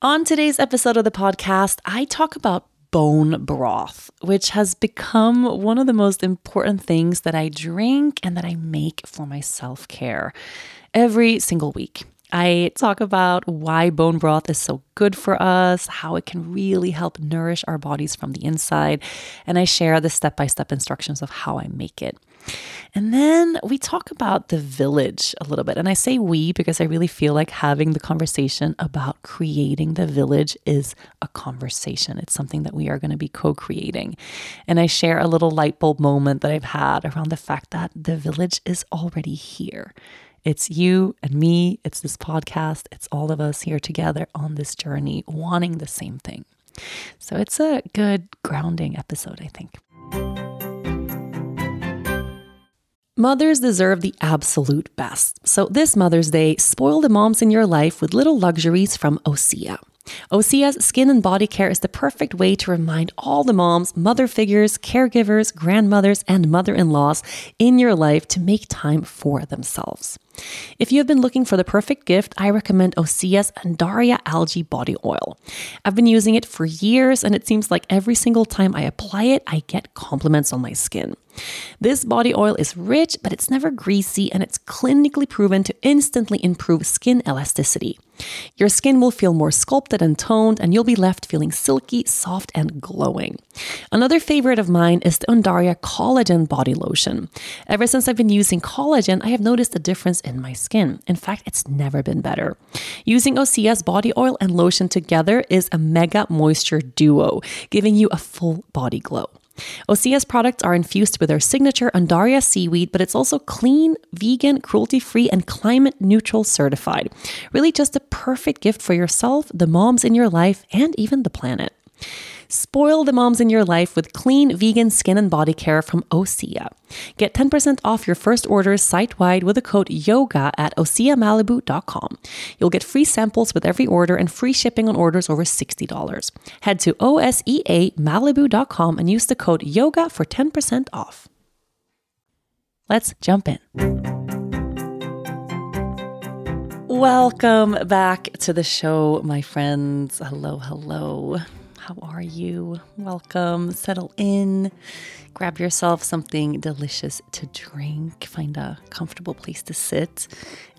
On today's episode of the podcast, I talk about bone broth, which has become one of the most important things that I drink and that I make for my self care every single week. I talk about why bone broth is so good for us, how it can really help nourish our bodies from the inside, and I share the step by step instructions of how I make it. And then we talk about the village a little bit. And I say we because I really feel like having the conversation about creating the village is a conversation. It's something that we are going to be co creating. And I share a little light bulb moment that I've had around the fact that the village is already here. It's you and me, it's this podcast, it's all of us here together on this journey, wanting the same thing. So it's a good grounding episode, I think. Mothers deserve the absolute best. So, this Mother's Day, spoil the moms in your life with little luxuries from Osea. Osea's skin and body care is the perfect way to remind all the moms, mother figures, caregivers, grandmothers, and mother in laws in your life to make time for themselves. If you have been looking for the perfect gift, I recommend Osea's Undaria Algae Body Oil. I've been using it for years, and it seems like every single time I apply it, I get compliments on my skin. This body oil is rich, but it's never greasy, and it's clinically proven to instantly improve skin elasticity. Your skin will feel more sculpted and toned, and you'll be left feeling silky, soft, and glowing. Another favorite of mine is the Undaria Collagen Body Lotion. Ever since I've been using collagen, I have noticed a difference my skin. In fact, it's never been better. Using Osea's body oil and lotion together is a mega moisture duo, giving you a full body glow. Osea's products are infused with their signature Undaria seaweed, but it's also clean, vegan, cruelty free, and climate neutral certified. Really, just a perfect gift for yourself, the moms in your life, and even the planet. Spoil the moms in your life with clean vegan skin and body care from Osea. Get 10% off your first orders site wide with the code YOGA at OseaMalibu.com. You'll get free samples with every order and free shipping on orders over $60. Head to OSEAMalibu.com and use the code YOGA for 10% off. Let's jump in. Welcome back to the show, my friends. Hello, hello. How are you? Welcome. Settle in. Grab yourself something delicious to drink. Find a comfortable place to sit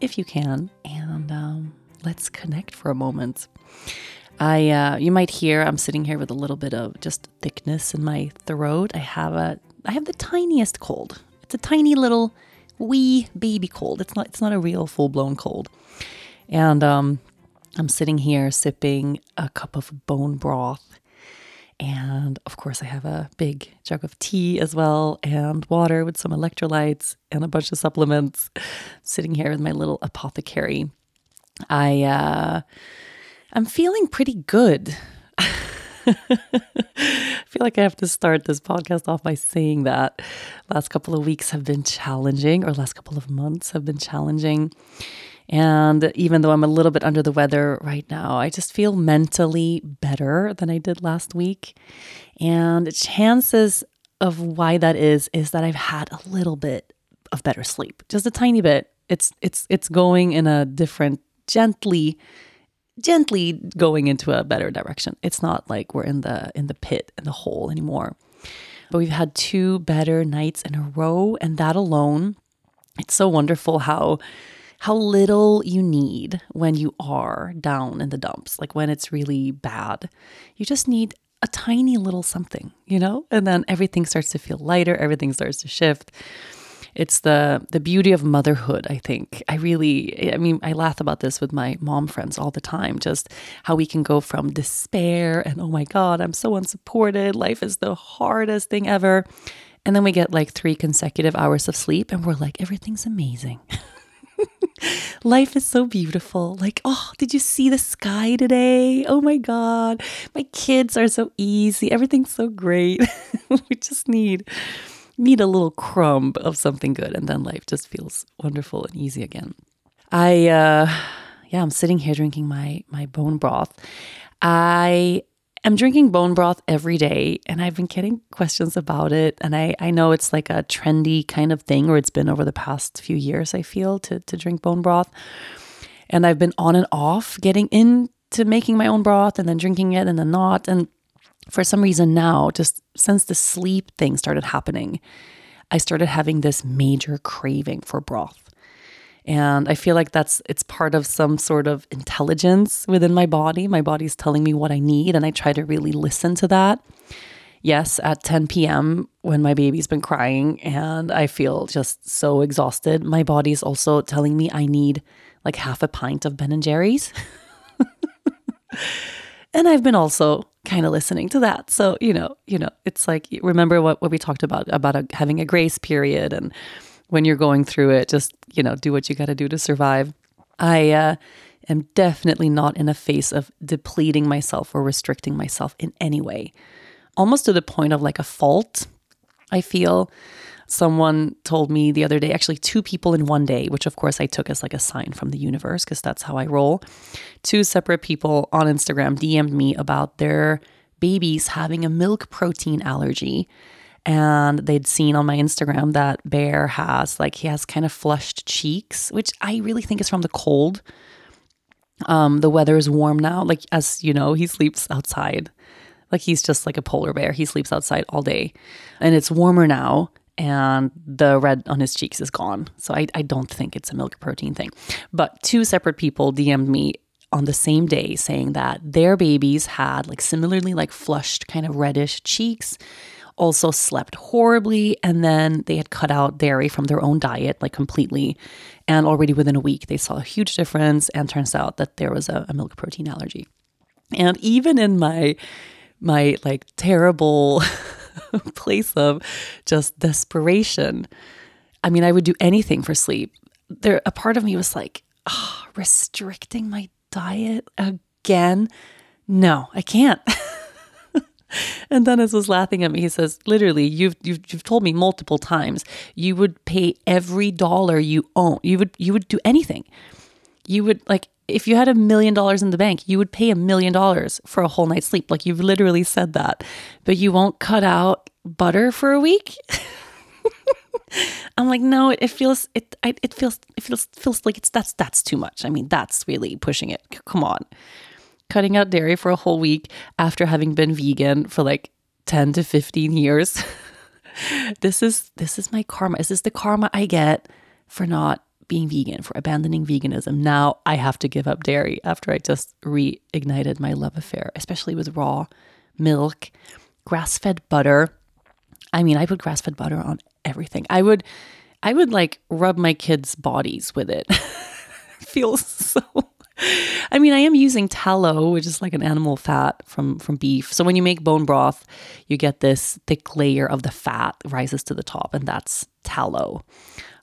if you can. And um, let's connect for a moment. I, uh, you might hear I'm sitting here with a little bit of just thickness in my throat. I have a, I have the tiniest cold. It's a tiny little wee baby cold. It's not, it's not a real full blown cold. And um, I'm sitting here sipping a cup of bone broth and of course, I have a big jug of tea as well, and water with some electrolytes and a bunch of supplements. Sitting here with my little apothecary. I uh, I'm feeling pretty good. I feel like I have to start this podcast off by saying that last couple of weeks have been challenging, or last couple of months have been challenging. And even though I'm a little bit under the weather right now, I just feel mentally better than I did last week. And the chances of why that is is that I've had a little bit of better sleep, just a tiny bit. It's it's it's going in a different gently gently going into a better direction. It's not like we're in the in the pit in the hole anymore. But we've had two better nights in a row and that alone it's so wonderful how how little you need when you are down in the dumps, like when it's really bad. You just need a tiny little something, you know? And then everything starts to feel lighter, everything starts to shift. It's the the beauty of motherhood, I think. I really I mean, I laugh about this with my mom friends all the time, just how we can go from despair and oh my god, I'm so unsupported, life is the hardest thing ever. And then we get like 3 consecutive hours of sleep and we're like everything's amazing. Life is so beautiful. Like, oh, did you see the sky today? Oh my God. My kids are so easy. Everything's so great. we just need need a little crumb of something good and then life just feels wonderful and easy again. I uh yeah, I'm sitting here drinking my my bone broth. I I'm drinking bone broth every day and I've been getting questions about it. And I, I know it's like a trendy kind of thing, or it's been over the past few years, I feel, to, to drink bone broth. And I've been on and off getting into making my own broth and then drinking it and then not. And for some reason now, just since the sleep thing started happening, I started having this major craving for broth. And I feel like that's it's part of some sort of intelligence within my body. My body's telling me what I need and I try to really listen to that. Yes, at 10 p.m. when my baby's been crying and I feel just so exhausted, my body's also telling me I need like half a pint of Ben and Jerry's. and I've been also kind of listening to that. So, you know, you know, it's like remember what what we talked about about a, having a grace period and when you're going through it, just, you know, do what you got to do to survive. I uh, am definitely not in a phase of depleting myself or restricting myself in any way. Almost to the point of like a fault, I feel someone told me the other day, actually, two people in one day, which of course I took as like a sign from the universe because that's how I roll. Two separate people on Instagram DM'd me about their babies having a milk protein allergy. And they'd seen on my Instagram that Bear has like he has kind of flushed cheeks, which I really think is from the cold. Um, the weather is warm now. Like as you know, he sleeps outside. Like he's just like a polar bear. He sleeps outside all day. And it's warmer now and the red on his cheeks is gone. So I, I don't think it's a milk protein thing. But two separate people DM'd me on the same day saying that their babies had like similarly like flushed kind of reddish cheeks also slept horribly and then they had cut out dairy from their own diet like completely and already within a week they saw a huge difference and turns out that there was a, a milk protein allergy and even in my my like terrible place of just desperation. I mean, I would do anything for sleep. There, a part of me was like, oh, restricting my diet again. No, I can't. and Dennis was laughing at me. He says, "Literally, you've, you've you've told me multiple times you would pay every dollar you own. You would you would do anything. You would like if you had a million dollars in the bank, you would pay a million dollars for a whole night's sleep. Like you've literally said that, but you won't cut out butter for a week. I'm like, no, it feels it it feels it feels feels like it's that's that's too much. I mean, that's really pushing it. Come on. Cutting out dairy for a whole week after having been vegan for like 10 to 15 years. this is this is my karma. Is this the karma I get for not being vegan, for abandoning veganism. Now I have to give up dairy after I just reignited my love affair, especially with raw milk, grass fed butter. I mean, I put grass fed butter on everything. I would, I would like rub my kids' bodies with it. Feels so. I mean, I am using tallow, which is like an animal fat from from beef. So when you make bone broth, you get this thick layer of the fat rises to the top, and that's tallow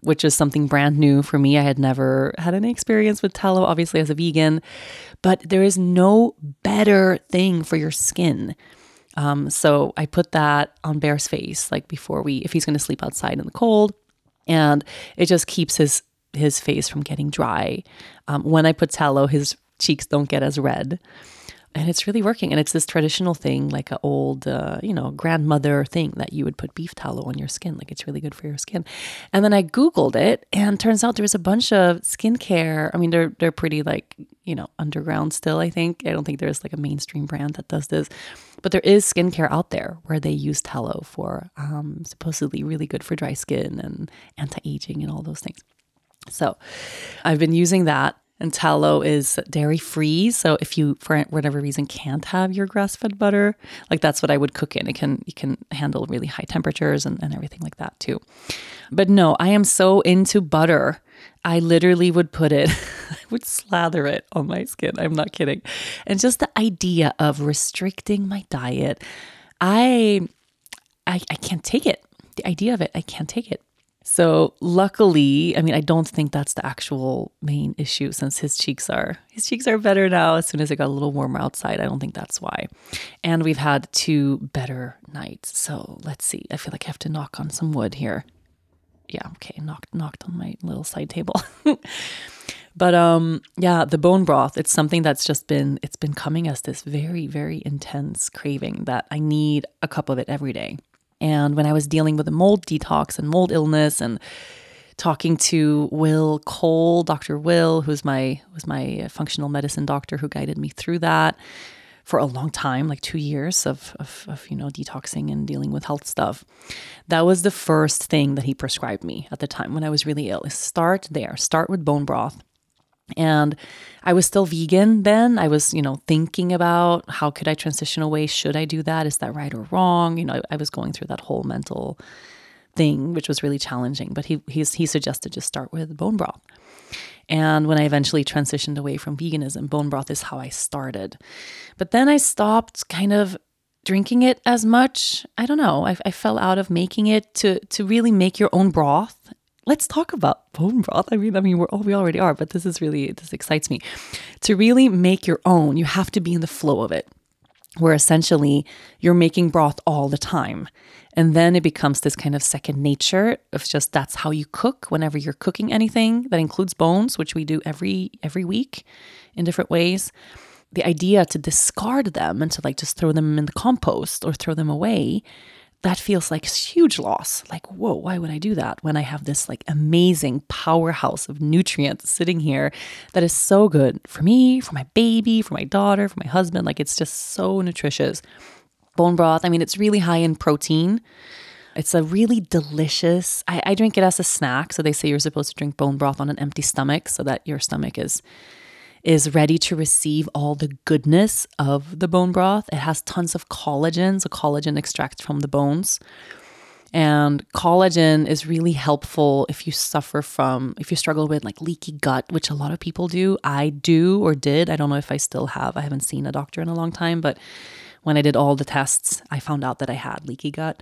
which is something brand new for me. I had never had any experience with tallow, obviously, as a vegan, but there is no better thing for your skin. Um, so I put that on Bear's face, like before we, if he's going to sleep outside in the cold, and it just keeps his his face from getting dry. Um, when I put tallow, his cheeks don't get as red and it's really working. And it's this traditional thing, like an old, uh, you know, grandmother thing that you would put beef tallow on your skin. Like it's really good for your skin. And then I Googled it, and turns out there's a bunch of skincare. I mean, they're they're pretty like you know underground still. I think I don't think there's like a mainstream brand that does this, but there is skincare out there where they use tallow for um, supposedly really good for dry skin and anti aging and all those things. So I've been using that and tallow is dairy free. So if you, for whatever reason, can't have your grass fed butter, like that's what I would cook in. It can you can handle really high temperatures and, and everything like that too. But no, I am so into butter. I literally would put it, I would slather it on my skin. I'm not kidding. And just the idea of restricting my diet, I I, I can't take it. The idea of it, I can't take it. So luckily, I mean, I don't think that's the actual main issue since his cheeks are his cheeks are better now as soon as it got a little warmer outside. I don't think that's why. And we've had two better nights. So let's see. I feel like I have to knock on some wood here. Yeah, okay, knocked knocked on my little side table. but um yeah, the bone broth, it's something that's just been it's been coming as this very very intense craving that I need a cup of it every day. And when I was dealing with a mold detox and mold illness and talking to Will Cole, Dr. Will, who's my was my uh, functional medicine doctor who guided me through that for a long time, like two years of, of, of, you know, detoxing and dealing with health stuff. That was the first thing that he prescribed me at the time when I was really ill is start there, start with bone broth. And I was still vegan then. I was, you know, thinking about how could I transition away? Should I do that? Is that right or wrong? You know, I, I was going through that whole mental thing, which was really challenging. But he he suggested just start with bone broth. And when I eventually transitioned away from veganism, bone broth is how I started. But then I stopped kind of drinking it as much. I don't know. I, I fell out of making it to to really make your own broth. Let's talk about bone broth. I mean, I mean, we're oh, we already are, but this is really this excites me. To really make your own, you have to be in the flow of it where essentially you're making broth all the time. And then it becomes this kind of second nature of just that's how you cook whenever you're cooking anything that includes bones, which we do every every week in different ways. The idea to discard them and to like just throw them in the compost or throw them away that feels like huge loss. Like, whoa, why would I do that when I have this like amazing powerhouse of nutrients sitting here that is so good for me, for my baby, for my daughter, for my husband? Like, it's just so nutritious. Bone broth, I mean, it's really high in protein. It's a really delicious, I, I drink it as a snack. So they say you're supposed to drink bone broth on an empty stomach so that your stomach is is ready to receive all the goodness of the bone broth. It has tons of collagen, so collagen extract from the bones. And collagen is really helpful if you suffer from, if you struggle with like leaky gut, which a lot of people do. I do or did. I don't know if I still have. I haven't seen a doctor in a long time, but when I did all the tests, I found out that I had leaky gut.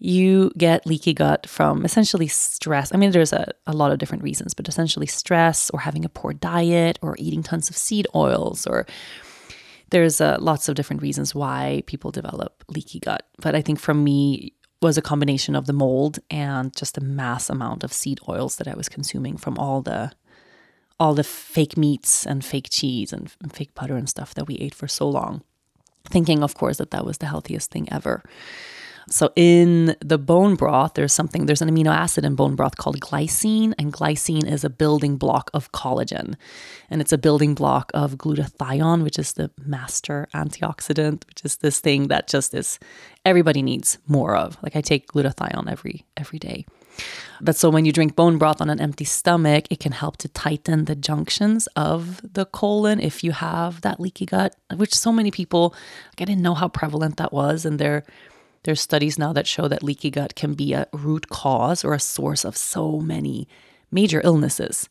You get leaky gut from essentially stress. I mean, there's a, a lot of different reasons, but essentially stress or having a poor diet or eating tons of seed oils or there's uh, lots of different reasons why people develop leaky gut. But I think for me, was a combination of the mold and just a mass amount of seed oils that I was consuming from all the all the fake meats and fake cheese and fake butter and stuff that we ate for so long thinking, of course, that that was the healthiest thing ever. So in the bone broth, there's something, there's an amino acid in bone broth called glycine, and glycine is a building block of collagen. And it's a building block of glutathione, which is the master antioxidant, which is this thing that just is everybody needs more of. Like I take glutathione every every day. But so when you drink bone broth on an empty stomach, it can help to tighten the junctions of the colon if you have that leaky gut, which so many people, like I didn't know how prevalent that was. And there, there's studies now that show that leaky gut can be a root cause or a source of so many major illnesses,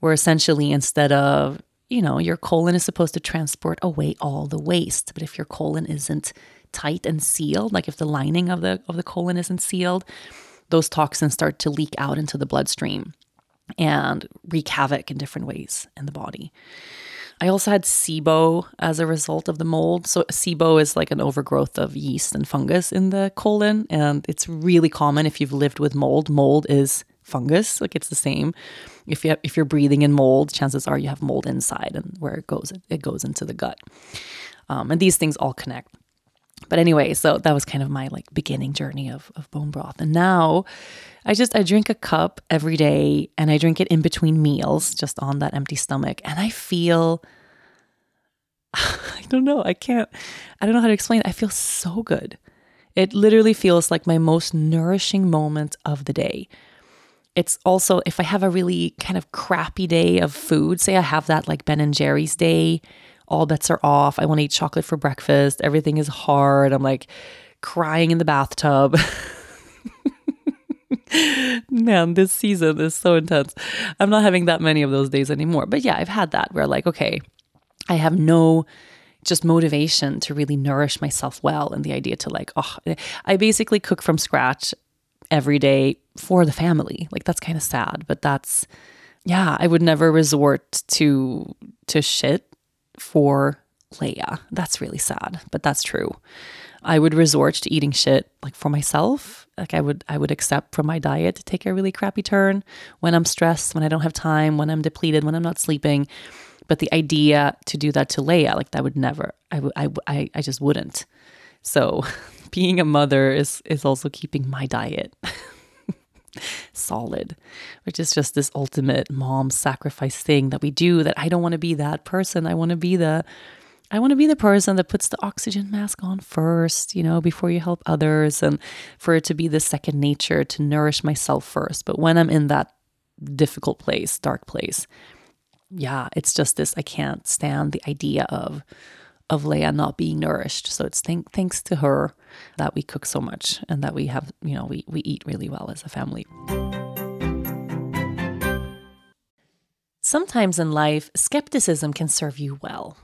where essentially instead of you know, your colon is supposed to transport away all the waste. But if your colon isn't tight and sealed, like if the lining of the of the colon isn't sealed, those toxins start to leak out into the bloodstream and wreak havoc in different ways in the body. I also had SIBO as a result of the mold. So, SIBO is like an overgrowth of yeast and fungus in the colon. And it's really common if you've lived with mold. Mold is fungus, like it's the same. If, you have, if you're breathing in mold, chances are you have mold inside, and where it goes, it, goes into the gut. Um, and these things all connect. But anyway, so that was kind of my like beginning journey of, of bone broth. And now I just I drink a cup every day and I drink it in between meals, just on that empty stomach. And I feel I don't know, I can't I don't know how to explain it. I feel so good. It literally feels like my most nourishing moment of the day. It's also if I have a really kind of crappy day of food, say I have that like Ben and Jerry's day all bets are off. I want to eat chocolate for breakfast. Everything is hard. I'm like crying in the bathtub. Man, this season is so intense. I'm not having that many of those days anymore. But yeah, I've had that where like, okay, I have no just motivation to really nourish myself well and the idea to like, oh, I basically cook from scratch every day for the family. Like that's kind of sad, but that's yeah, I would never resort to to shit for Leia. That's really sad, but that's true. I would resort to eating shit like for myself. Like I would I would accept from my diet to take a really crappy turn when I'm stressed, when I don't have time, when I'm depleted, when I'm not sleeping. But the idea to do that to Leia, like that would never. I I I, I just wouldn't. So being a mother is is also keeping my diet. solid, which is just this ultimate mom sacrifice thing that we do that I don't want to be that person. I want to be the I want to be the person that puts the oxygen mask on first, you know, before you help others and for it to be the second nature to nourish myself first. But when I'm in that difficult place, dark place, yeah, it's just this I can't stand the idea of of Leia not being nourished. So it's th- thanks to her that we cook so much and that we have, you know, we, we eat really well as a family. Sometimes in life, skepticism can serve you well.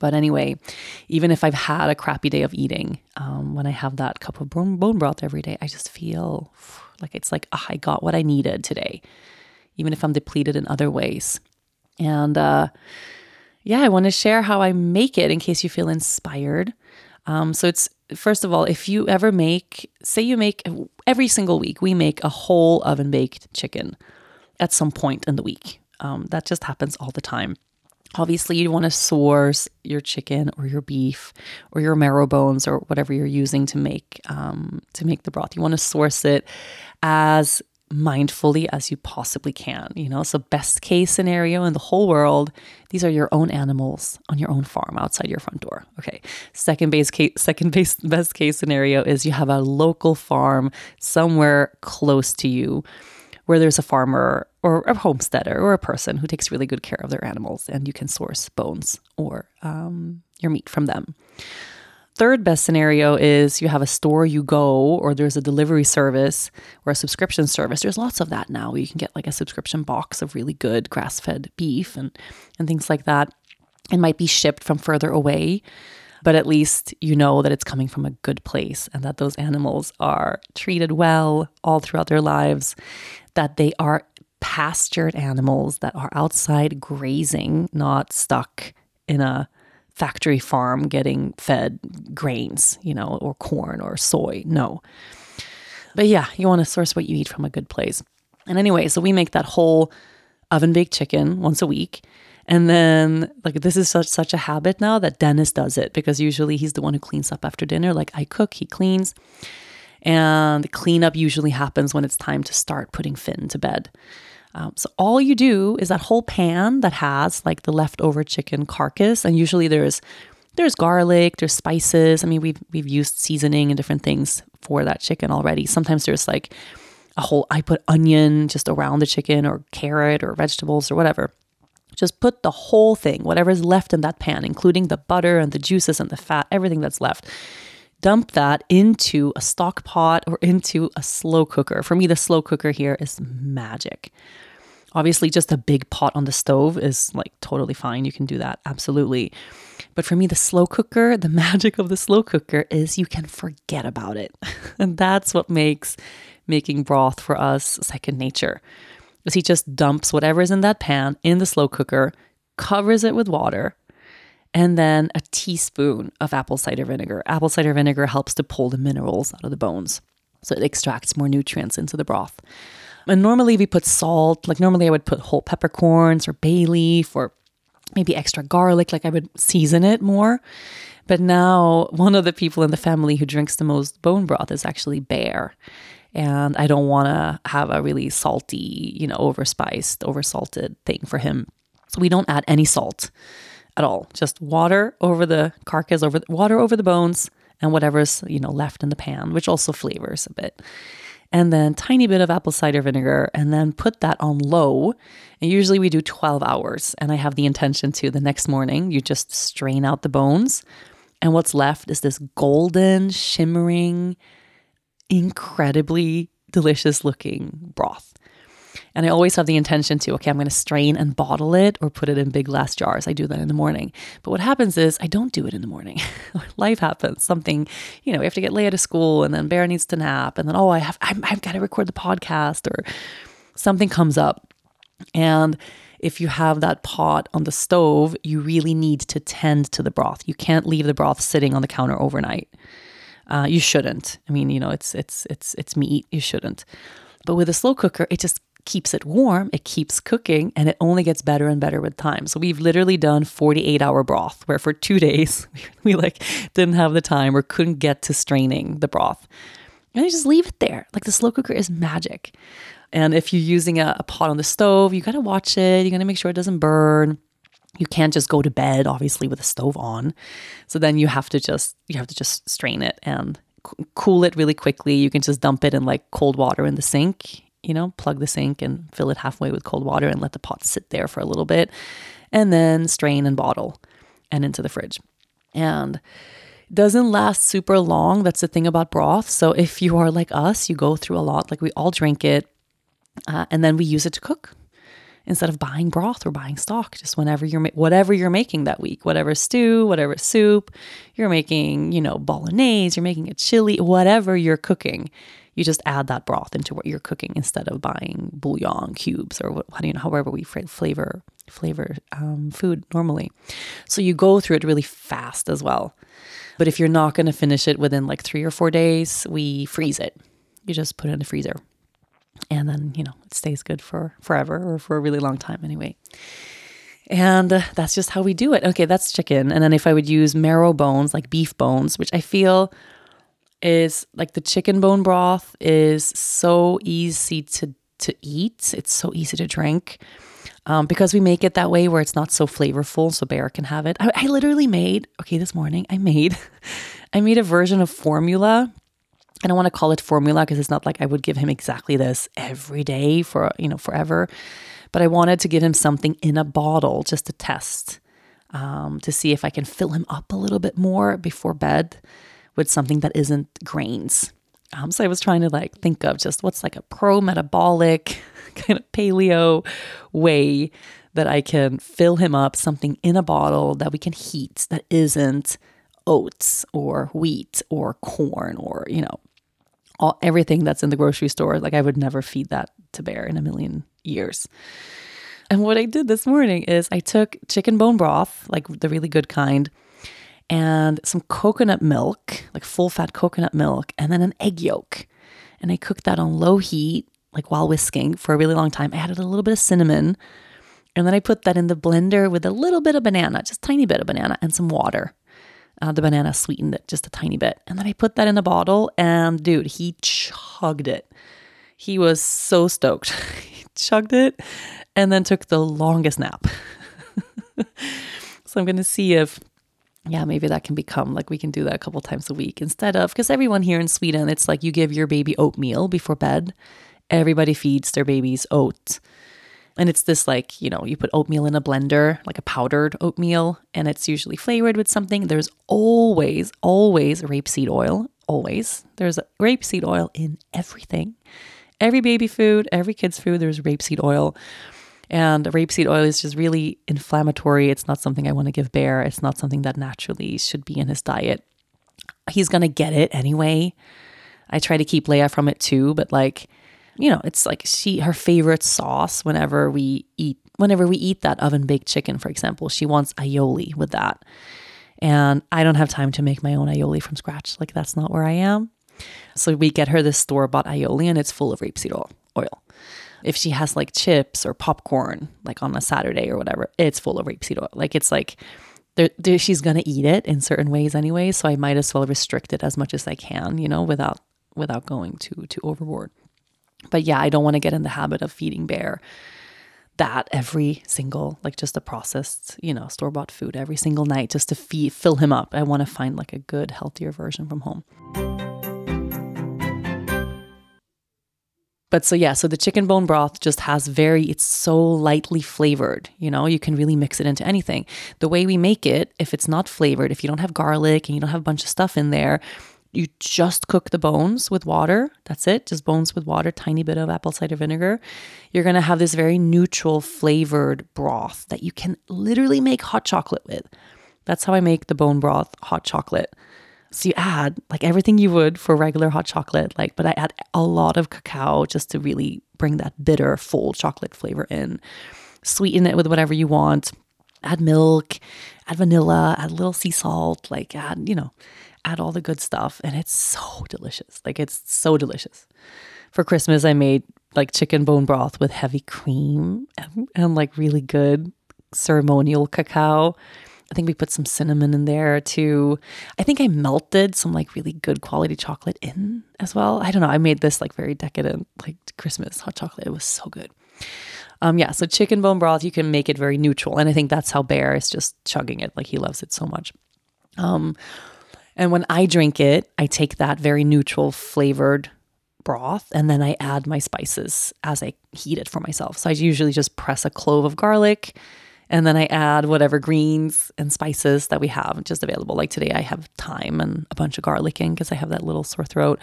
But anyway, even if I've had a crappy day of eating, um, when I have that cup of bone, broth every day, I just feel like it's like, oh, I got what I needed today, even if I'm depleted in other ways. And uh, yeah, I want to share how I make it in case you feel inspired. Um, so it's first of all, if you ever make, say you make every single week, we make a whole oven baked chicken at some point in the week. Um, that just happens all the time. Obviously, you want to source your chicken or your beef or your marrow bones or whatever you're using to make um, to make the broth. You want to source it as mindfully as you possibly can. You know, so best case scenario in the whole world, these are your own animals on your own farm outside your front door. Okay. Second base case, second base best case scenario is you have a local farm somewhere close to you where there's a farmer or a homesteader or a person who takes really good care of their animals and you can source bones or um, your meat from them. Third best scenario is you have a store you go or there's a delivery service or a subscription service. There's lots of that now. You can get like a subscription box of really good grass-fed beef and and things like that. It might be shipped from further away but at least you know that it's coming from a good place and that those animals are treated well all throughout their lives, that they are pastured animals that are outside grazing, not stuck in a factory farm getting fed grains, you know, or corn or soy. No. But yeah, you want to source what you eat from a good place. And anyway, so we make that whole oven baked chicken once a week. And then like this is such such a habit now that Dennis does it because usually he's the one who cleans up after dinner. Like I cook, he cleans. And cleanup usually happens when it's time to start putting Finn to bed. Um, so all you do is that whole pan that has like the leftover chicken carcass, and usually there's there's garlic, there's spices. I mean, we've we've used seasoning and different things for that chicken already. Sometimes there's like a whole I put onion just around the chicken or carrot or vegetables or whatever. Just put the whole thing, whatever's left in that pan, including the butter and the juices and the fat, everything that's left. Dump that into a stock pot or into a slow cooker. For me, the slow cooker here is magic. Obviously, just a big pot on the stove is like totally fine. You can do that, absolutely. But for me, the slow cooker, the magic of the slow cooker is you can forget about it. and that's what makes making broth for us second nature is he just dumps whatever is in that pan in the slow cooker, covers it with water, and then a teaspoon of apple cider vinegar. Apple cider vinegar helps to pull the minerals out of the bones, so it extracts more nutrients into the broth. And normally we put salt, like normally I would put whole peppercorns or bay leaf or maybe extra garlic, like I would season it more. But now one of the people in the family who drinks the most bone broth is actually Bear. And I don't want to have a really salty, you know, overspiced, oversalted thing for him. So we don't add any salt at all. Just water over the carcass, over the, water over the bones, and whatever's you know left in the pan, which also flavors a bit. And then tiny bit of apple cider vinegar, and then put that on low. And usually we do 12 hours. And I have the intention to the next morning, you just strain out the bones. And what's left is this golden, shimmering, incredibly delicious looking broth. And I always have the intention to, okay, I'm going to strain and bottle it or put it in big glass jars. I do that in the morning. But what happens is I don't do it in the morning. Life happens. Something, you know, we have to get Leia to school and then Bear needs to nap. And then, oh, I have, I'm, I've got to record the podcast or something comes up. And if you have that pot on the stove, you really need to tend to the broth. You can't leave the broth sitting on the counter overnight. Uh, you shouldn't. I mean, you know, it's it's it's it's meat. You shouldn't. But with a slow cooker, it just keeps it warm, it keeps cooking, and it only gets better and better with time. So we've literally done 48 hour broth where for two days we like didn't have the time or couldn't get to straining the broth. And you just leave it there. Like the slow cooker is magic. And if you're using a, a pot on the stove, you gotta watch it. You gotta make sure it doesn't burn. You can't just go to bed, obviously, with a stove on. So then you have to just you have to just strain it and cool it really quickly. You can just dump it in like cold water in the sink you know, plug the sink and fill it halfway with cold water and let the pot sit there for a little bit, and then strain and bottle and into the fridge. And doesn't last super long. That's the thing about broth. So if you are like us, you go through a lot. Like we all drink it, uh, and then we use it to cook instead of buying broth or buying stock. Just whenever you're ma- whatever you're making that week, whatever stew, whatever soup you're making, you know, bolognese, you're making a chili, whatever you're cooking you just add that broth into what you're cooking instead of buying bouillon cubes or what, you know, however we flavor flavor um, food normally. So you go through it really fast as well. But if you're not going to finish it within like three or four days, we freeze it. You just put it in the freezer, and then you know it stays good for forever or for a really long time anyway. And uh, that's just how we do it. Okay, that's chicken. And then if I would use marrow bones, like beef bones, which I feel is like the chicken bone broth is so easy to to eat. It's so easy to drink. Um, because we make it that way where it's not so flavorful, so Bear can have it. I, I literally made okay this morning. I made I made a version of formula. I don't want to call it formula because it's not like I would give him exactly this every day for you know forever, but I wanted to give him something in a bottle just to test, um, to see if I can fill him up a little bit more before bed with something that isn't grains. Um, so I was trying to like think of just what's like a pro metabolic kind of paleo way that I can fill him up something in a bottle that we can heat that isn't oats or wheat or corn or you know all everything that's in the grocery store. Like I would never feed that to Bear in a million years. And what I did this morning is I took chicken bone broth, like the really good kind, and some coconut milk, like full fat coconut milk, and then an egg yolk. And I cooked that on low heat, like while whisking for a really long time. I added a little bit of cinnamon. And then I put that in the blender with a little bit of banana, just tiny bit of banana, and some water. Uh, the banana sweetened it just a tiny bit. And then I put that in a bottle, and dude, he chugged it. He was so stoked. he chugged it and then took the longest nap. so I'm going to see if yeah, maybe that can become like we can do that a couple times a week instead of because everyone here in Sweden, it's like you give your baby oatmeal before bed. Everybody feeds their babies oat. And it's this like, you know, you put oatmeal in a blender, like a powdered oatmeal, and it's usually flavored with something. There's always, always rapeseed oil. Always. There's rapeseed oil in everything. Every baby food, every kid's food, there's rapeseed oil. And rapeseed oil is just really inflammatory. It's not something I want to give Bear. It's not something that naturally should be in his diet. He's going to get it anyway. I try to keep Leia from it too, but like, you know, it's like she her favorite sauce whenever we eat whenever we eat that oven baked chicken, for example, she wants aioli with that. And I don't have time to make my own aioli from scratch. Like, that's not where I am. So we get her this store bought aioli and it's full of rapeseed oil. If she has like chips or popcorn, like on a Saturday or whatever, it's full of rapeseed oil. Like, it's like, she's gonna eat it in certain ways anyway, so I might as well restrict it as much as I can, you know, without without going too too overboard. But yeah, I don't want to get in the habit of feeding Bear that every single like just a processed, you know, store bought food every single night just to feed fill him up. I want to find like a good, healthier version from home. But so yeah, so the chicken bone broth just has very it's so lightly flavored, you know, you can really mix it into anything. The way we make it, if it's not flavored, if you don't have garlic and you don't have a bunch of stuff in there, you just cook the bones with water. That's it, just bones with water, tiny bit of apple cider vinegar. You're going to have this very neutral flavored broth that you can literally make hot chocolate with. That's how I make the bone broth hot chocolate. So you add like everything you would for regular hot chocolate, like, but I add a lot of cacao just to really bring that bitter, full chocolate flavor in. Sweeten it with whatever you want. Add milk, add vanilla, add a little sea salt, like add, you know, add all the good stuff. And it's so delicious. Like it's so delicious. For Christmas, I made like chicken bone broth with heavy cream and, and like really good ceremonial cacao. I think we put some cinnamon in there too. I think I melted some like really good quality chocolate in as well. I don't know. I made this like very decadent, like Christmas hot chocolate. It was so good. Um, yeah, so chicken bone broth, you can make it very neutral. And I think that's how Bear is just chugging it. Like he loves it so much. Um, and when I drink it, I take that very neutral flavored broth and then I add my spices as I heat it for myself. So I usually just press a clove of garlic and then I add whatever greens and spices that we have just available. Like today, I have thyme and a bunch of garlic in because I have that little sore throat,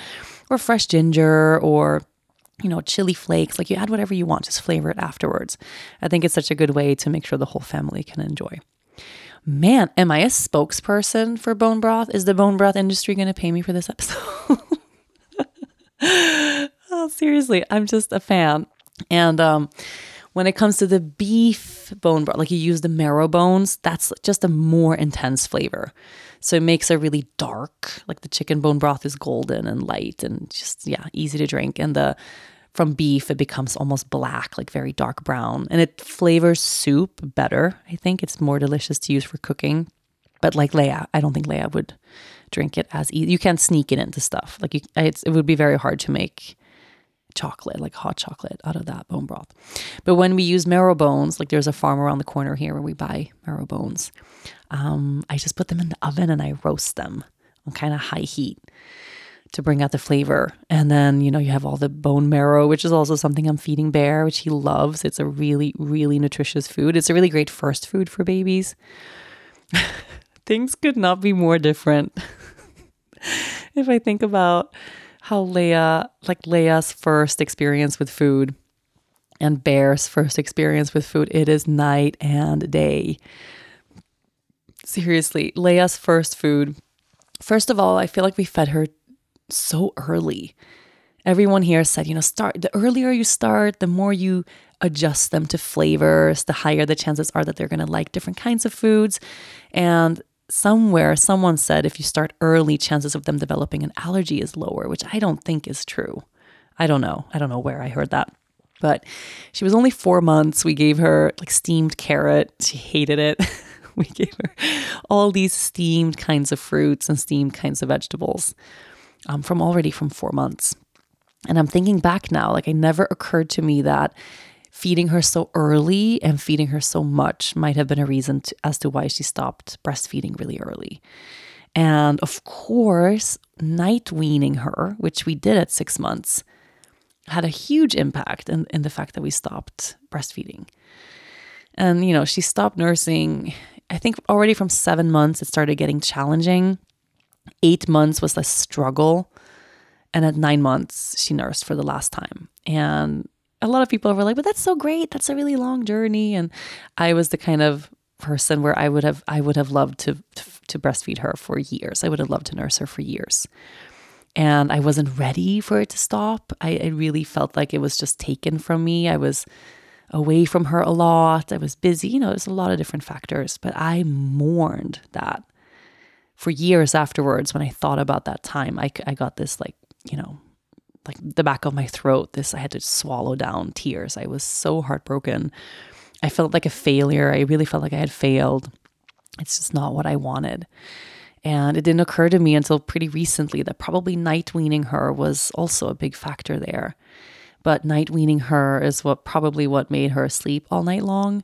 or fresh ginger, or you know, chili flakes. Like you add whatever you want, just flavor it afterwards. I think it's such a good way to make sure the whole family can enjoy. Man, am I a spokesperson for bone broth? Is the bone broth industry going to pay me for this episode? oh, seriously, I'm just a fan. And um, when it comes to the beef bone broth, like you use the marrow bones, that's just a more intense flavor. So it makes a really dark, like the chicken bone broth is golden and light and just, yeah, easy to drink. And the from beef, it becomes almost black, like very dark brown. And it flavors soup better. I think it's more delicious to use for cooking. But like Leia, I don't think Leia would drink it as easy. You can't sneak it into stuff. Like you, it would be very hard to make chocolate, like hot chocolate, out of that bone broth. But when we use marrow bones, like there's a farm around the corner here where we buy marrow bones, um, I just put them in the oven and I roast them on kind of high heat to bring out the flavor. And then, you know, you have all the bone marrow, which is also something I'm feeding Bear, which he loves. It's a really, really nutritious food. It's a really great first food for babies. Things could not be more different. if I think about how Leia, like Leia's first experience with food and Bear's first experience with food, it is night and day. Seriously, Leia's first food. First of all, I feel like we fed her so early. Everyone here said, you know, start the earlier you start, the more you adjust them to flavors, the higher the chances are that they're going to like different kinds of foods. And somewhere someone said if you start early, chances of them developing an allergy is lower, which I don't think is true. I don't know. I don't know where I heard that. But she was only four months. We gave her like steamed carrot. She hated it. we gave her all these steamed kinds of fruits and steamed kinds of vegetables um, from already from four months. And I'm thinking back now, like it never occurred to me that feeding her so early and feeding her so much might have been a reason to, as to why she stopped breastfeeding really early. And of course, night weaning her, which we did at six months, had a huge impact in, in the fact that we stopped breastfeeding. And, you know, she stopped nursing, I think already from seven months, it started getting challenging. Eight months was a struggle. And at nine months, she nursed for the last time. And a lot of people were like, but that's so great. That's a really long journey. And I was the kind of person where I would have I would have loved to to breastfeed her for years. I would have loved to nurse her for years. And I wasn't ready for it to stop. I, I really felt like it was just taken from me. I was away from her a lot. I was busy. You know, there's a lot of different factors, but I mourned that for years afterwards when I thought about that time. I, I got this, like, you know, like the back of my throat. This, I had to swallow down tears. I was so heartbroken. I felt like a failure. I really felt like I had failed. It's just not what I wanted. And it didn't occur to me until pretty recently that probably night weaning her was also a big factor there. But night weaning her is what probably what made her sleep all night long.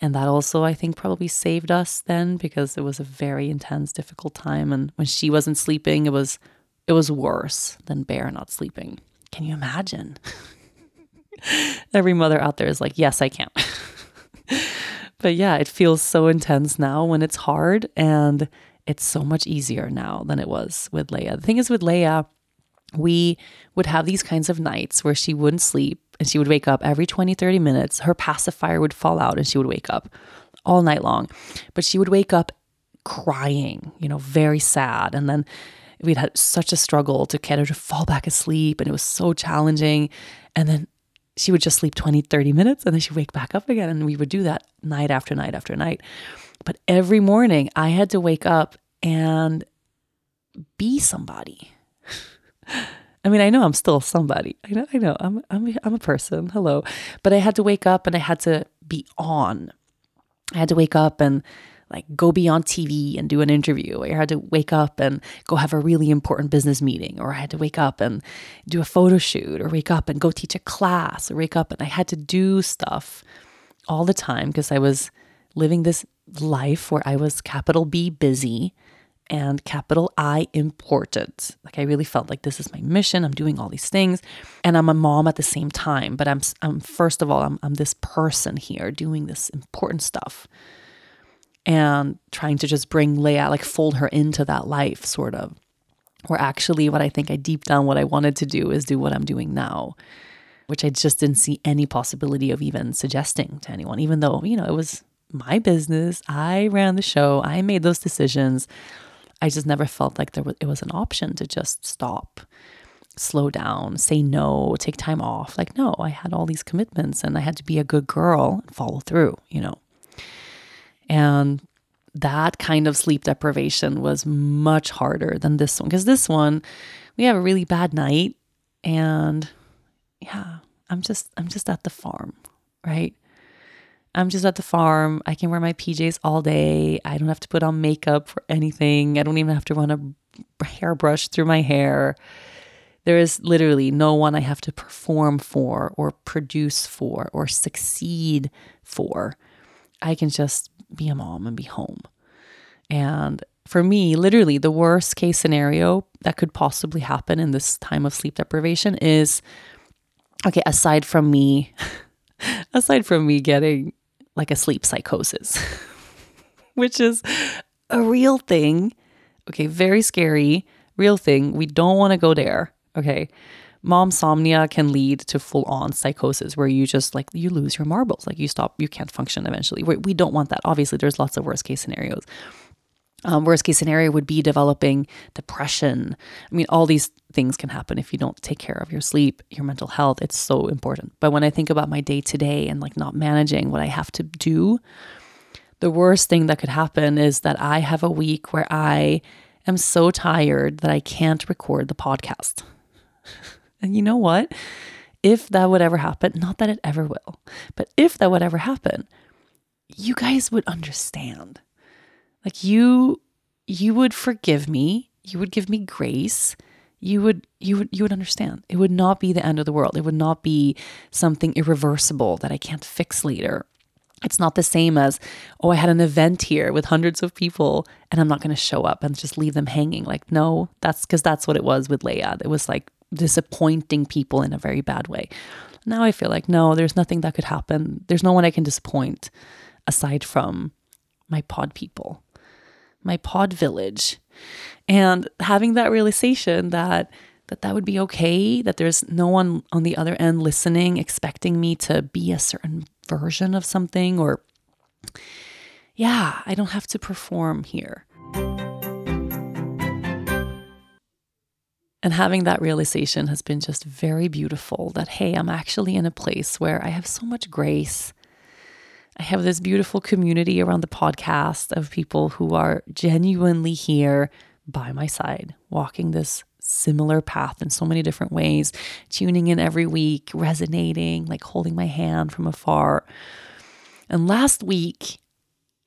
And that also, I think, probably saved us then because it was a very intense, difficult time. And when she wasn't sleeping, it was it was worse than Bear not sleeping. Can you imagine? Every mother out there is like, yes, I can. but yeah, it feels so intense now when it's hard. And it's so much easier now than it was with Lea. The thing is, with Lea, we would have these kinds of nights where she wouldn't sleep and she would wake up every 20, 30 minutes. Her pacifier would fall out and she would wake up all night long. But she would wake up crying, you know, very sad. And then we'd had such a struggle to get her to fall back asleep and it was so challenging. And then she would just sleep 20, 30 minutes and then she'd wake back up again. And we would do that night after night after night. But every morning I had to wake up and be somebody. I mean, I know I'm still somebody. I know, I know. I'm, I'm, I'm a person. Hello. But I had to wake up and I had to be on. I had to wake up and like go be on TV and do an interview. I had to wake up and go have a really important business meeting, or I had to wake up and do a photo shoot, or wake up and go teach a class, or wake up and I had to do stuff all the time because I was living this life where I was capital B busy and capital I important. Like I really felt like this is my mission. I'm doing all these things and I'm a mom at the same time, but I'm I'm first of all I'm I'm this person here doing this important stuff and trying to just bring Lea like fold her into that life sort of. Or actually what I think I deep down what I wanted to do is do what I'm doing now, which I just didn't see any possibility of even suggesting to anyone even though, you know, it was my business. I ran the show. I made those decisions. I just never felt like there was, it was an option to just stop, slow down, say no, take time off. Like, no, I had all these commitments and I had to be a good girl and follow through, you know. And that kind of sleep deprivation was much harder than this one because this one, we have a really bad night and yeah, I'm just I'm just at the farm, right? I'm just at the farm. I can wear my PJs all day. I don't have to put on makeup for anything. I don't even have to run a hairbrush through my hair. There is literally no one I have to perform for or produce for or succeed for. I can just be a mom and be home. And for me, literally, the worst case scenario that could possibly happen in this time of sleep deprivation is okay, aside from me, aside from me getting like a sleep psychosis, which is a real thing. Okay, very scary, real thing. We don't want to go there. Okay. Momsomnia can lead to full on psychosis where you just like you lose your marbles, like you stop, you can't function eventually. We, we don't want that. Obviously, there's lots of worst case scenarios. Um, worst case scenario would be developing depression. I mean, all these things can happen if you don't take care of your sleep, your mental health. It's so important. But when I think about my day to day and like not managing what I have to do, the worst thing that could happen is that I have a week where I am so tired that I can't record the podcast. and you know what? If that would ever happen, not that it ever will, but if that would ever happen, you guys would understand like you you would forgive me, you would give me grace. You would you would you would understand. It would not be the end of the world. It would not be something irreversible that I can't fix later. It's not the same as, oh, I had an event here with hundreds of people and I'm not going to show up and just leave them hanging. Like, no, that's because that's what it was with Lea. It was like disappointing people in a very bad way. Now I feel like, no, there's nothing that could happen. There's no one I can disappoint aside from my pod people my pod village and having that realization that that that would be okay that there's no one on the other end listening expecting me to be a certain version of something or yeah i don't have to perform here And having that realization has been just very beautiful that, hey, I'm actually in a place where I have so much grace. I have this beautiful community around the podcast of people who are genuinely here by my side, walking this similar path in so many different ways, tuning in every week, resonating, like holding my hand from afar. And last week,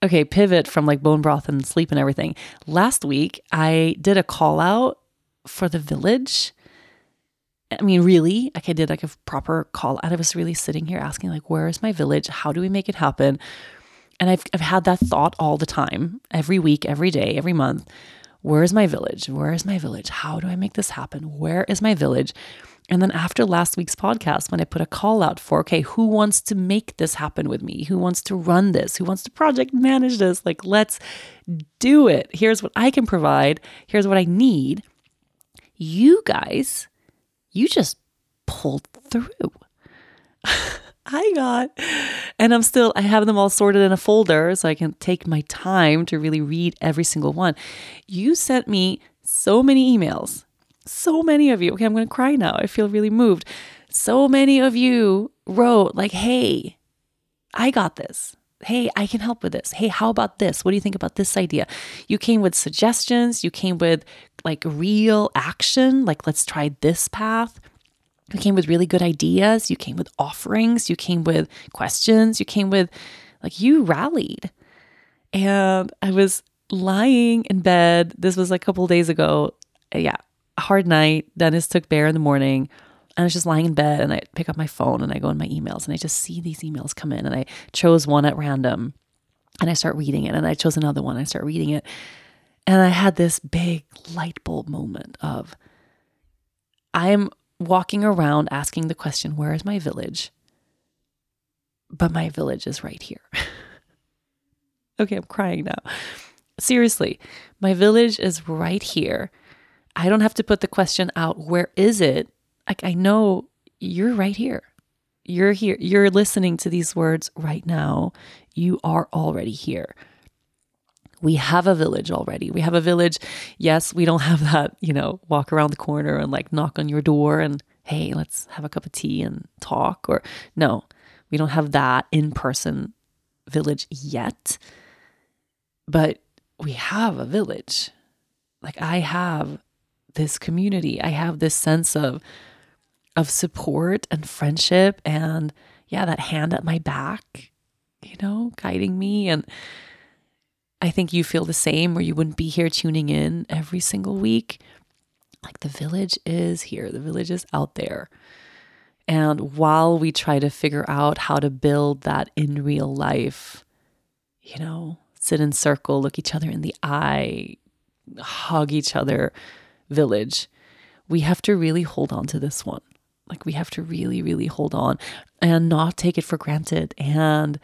okay, pivot from like bone broth and sleep and everything. Last week, I did a call out for the village. I mean, really, like I did like a proper call out. I was really sitting here asking, like, where is my village? How do we make it happen? And I've, I've had that thought all the time, every week, every day, every month. Where is my village? Where is my village? How do I make this happen? Where is my village? And then after last week's podcast, when I put a call out for, okay, who wants to make this happen with me? Who wants to run this? Who wants to project manage this? Like, let's do it. Here's what I can provide. Here's what I need you guys, you just pulled through. I got, and I'm still, I have them all sorted in a folder so I can take my time to really read every single one. You sent me so many emails, so many of you. Okay, I'm going to cry now. I feel really moved. So many of you wrote, like, hey, I got this. Hey, I can help with this. Hey, how about this? What do you think about this idea? You came with suggestions. You came with like real action, like, let's try this path. You came with really good ideas. You came with offerings. You came with questions. You came with, like, you rallied. And I was lying in bed. This was like a couple days ago. Yeah, hard night. Dennis took Bear in the morning. I was just lying in bed and I pick up my phone and I go in my emails and I just see these emails come in and I chose one at random and I start reading it and I chose another one. I start reading it. And I had this big light bulb moment of I'm walking around asking the question, where is my village? But my village is right here. okay, I'm crying now. Seriously, my village is right here. I don't have to put the question out, where is it? Like I know you're right here. You're here. You're listening to these words right now. You are already here. We have a village already. We have a village. Yes, we don't have that, you know, walk around the corner and like knock on your door and, hey, let's have a cup of tea and talk. Or no, we don't have that in person village yet. But we have a village. Like I have this community. I have this sense of of support and friendship and yeah, that hand at my back, you know, guiding me. And I think you feel the same, or you wouldn't be here tuning in every single week. Like the village is here, the village is out there. And while we try to figure out how to build that in real life, you know, sit in circle, look each other in the eye, hug each other, village, we have to really hold on to this one. Like we have to really, really hold on and not take it for granted and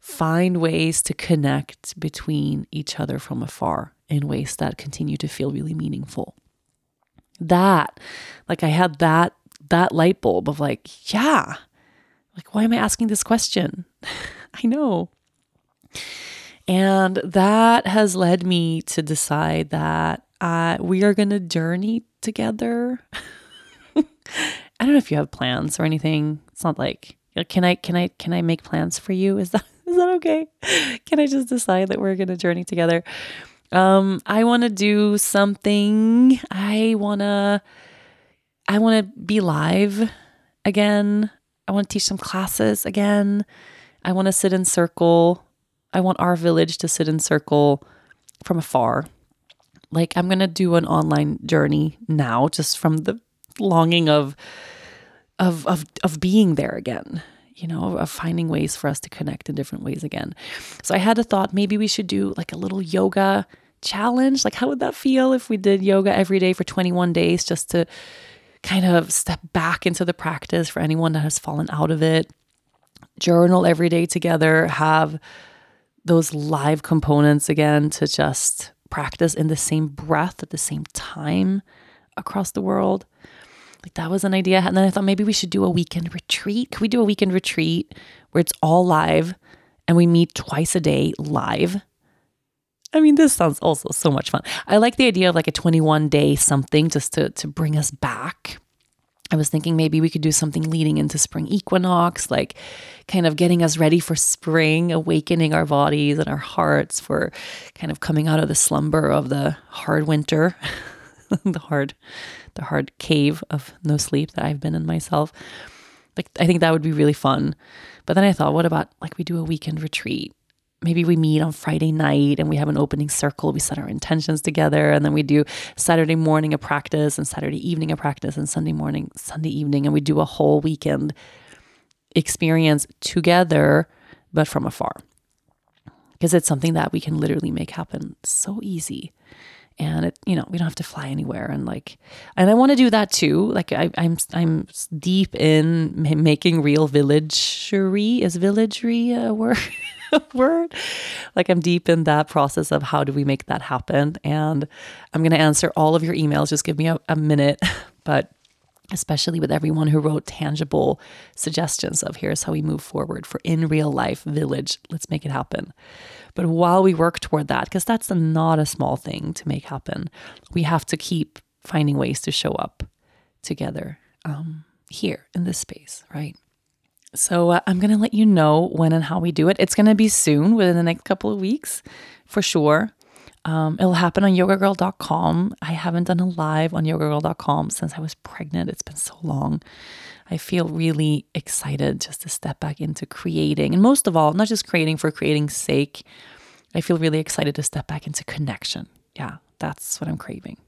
find ways to connect between each other from afar in ways that continue to feel really meaningful. That, like I had that that light bulb of like, yeah, like why am I asking this question? I know. And that has led me to decide that uh, we are going to journey together. I don't know if you have plans or anything. It's not like can I can I can I make plans for you? Is that is that okay? Can I just decide that we're gonna journey together? Um, I want to do something. I wanna I want to be live again. I want to teach some classes again. I want to sit in circle. I want our village to sit in circle from afar. Like I'm going to do an online journey now just from the longing of of of of being there again you know of finding ways for us to connect in different ways again. So i had a thought maybe we should do like a little yoga challenge. Like how would that feel if we did yoga every day for 21 days just to kind of step back into the practice for anyone that has fallen out of it? Journal every day together have those live components again to just practice in the same breath at the same time across the world like that was an idea. And then I thought maybe we should do a weekend retreat. Could we do a weekend retreat where it's all live and we meet twice a day live? I mean, this sounds also so much fun. I like the idea of like a 21 day something just to, to bring us back. I was thinking maybe we could do something leading into spring equinox, like kind of getting us ready for spring, awakening our bodies and our hearts for kind of coming out of the slumber of the hard winter, the hard, the hard cave of no sleep that I've been in myself. Like, I think that would be really fun. But then I thought, what about like we do a weekend retreat? maybe we meet on Friday night and we have an opening circle. We set our intentions together, and then we do Saturday morning a practice and Saturday evening a practice and Sunday morning, Sunday evening, and we do a whole weekend experience together, but from afar. Because it's something that we can literally make happen so easy. And it, you know, we don't have to fly anywhere, and like, and I want to do that too. Like, I, I'm, I'm deep in making real villagery. Is villagery a word? word. Like I'm deep in that process of how do we make that happen. And I'm going to answer all of your emails. Just give me a, a minute. But especially with everyone who wrote tangible suggestions of here's how we move forward for in real life village. Let's make it happen. But while we work toward that, because that's not a small thing to make happen, we have to keep finding ways to show up together um, here in this space, right? So uh, I'm going to let you know when and how we do it. It's going to be soon, within the next couple of weeks, for sure. Um, it'll happen on yogagirl.com. I haven't done a live on yogagirl.com since I was pregnant. It's been so long. I feel really excited just to step back into creating. And most of all, not just creating for creating's sake, I feel really excited to step back into connection. Yeah, that's what I'm craving.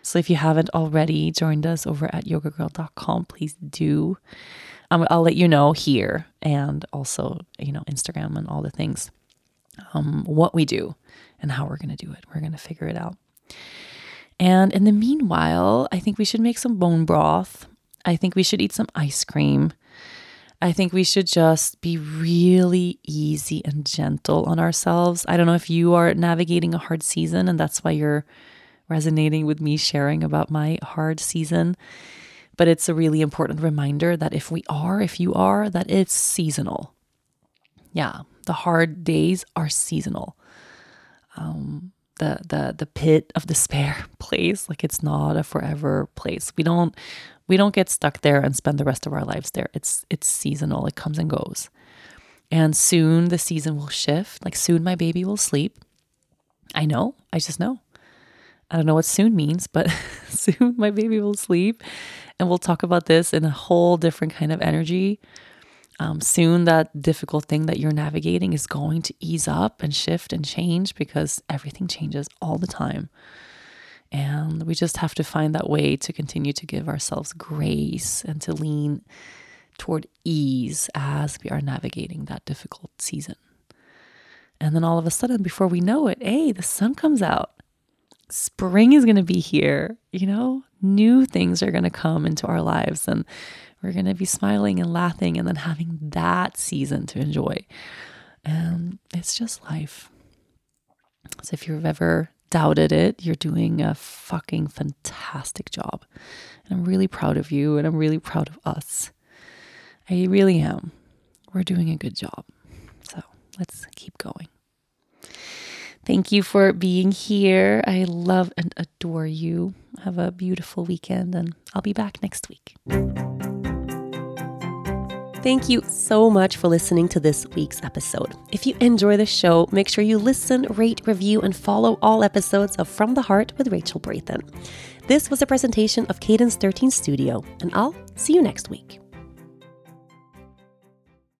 So if you haven't already joined us over at yogagirl.com, please do. Um, I'll let you know here and also, you know, Instagram and all the things, um, what we do and how we're going to do it. We're going to figure it out. And in the meanwhile, I think we should make some bone broth. I think we should eat some ice cream. I think we should just be really easy and gentle on ourselves. I don't know if you are navigating a hard season and that's why you're resonating with me sharing about my hard season. But it's a really important reminder that if we are, if you are, that it's seasonal. Yeah, the hard days are seasonal. Um, the the the pit of despair place, like it's not a forever place. We don't we don't get stuck there and spend the rest of our lives there. It's it's seasonal. It comes and goes. And soon the season will shift. Like soon my baby will sleep. I know. I just know. I don't know what soon means, but soon my baby will sleep. And we'll talk about this in a whole different kind of energy. Um, soon, that difficult thing that you're navigating is going to ease up and shift and change because everything changes all the time. And we just have to find that way to continue to give ourselves grace and to lean toward ease as we are navigating that difficult season. And then all of a sudden, before we know it, hey, the sun comes out spring is going to be here, you know, new things are going to come into our lives and we're going to be smiling and laughing and then having that season to enjoy. And it's just life. So if you've ever doubted it, you're doing a fucking fantastic job. And I'm really proud of you and I'm really proud of us. I really am. We're doing a good job. So let's keep going. Thank you for being here. I love and adore you. Have a beautiful weekend, and I'll be back next week. Thank you so much for listening to this week's episode. If you enjoy the show, make sure you listen, rate, review, and follow all episodes of From the Heart with Rachel Brathen. This was a presentation of Cadence 13 Studio, and I'll see you next week.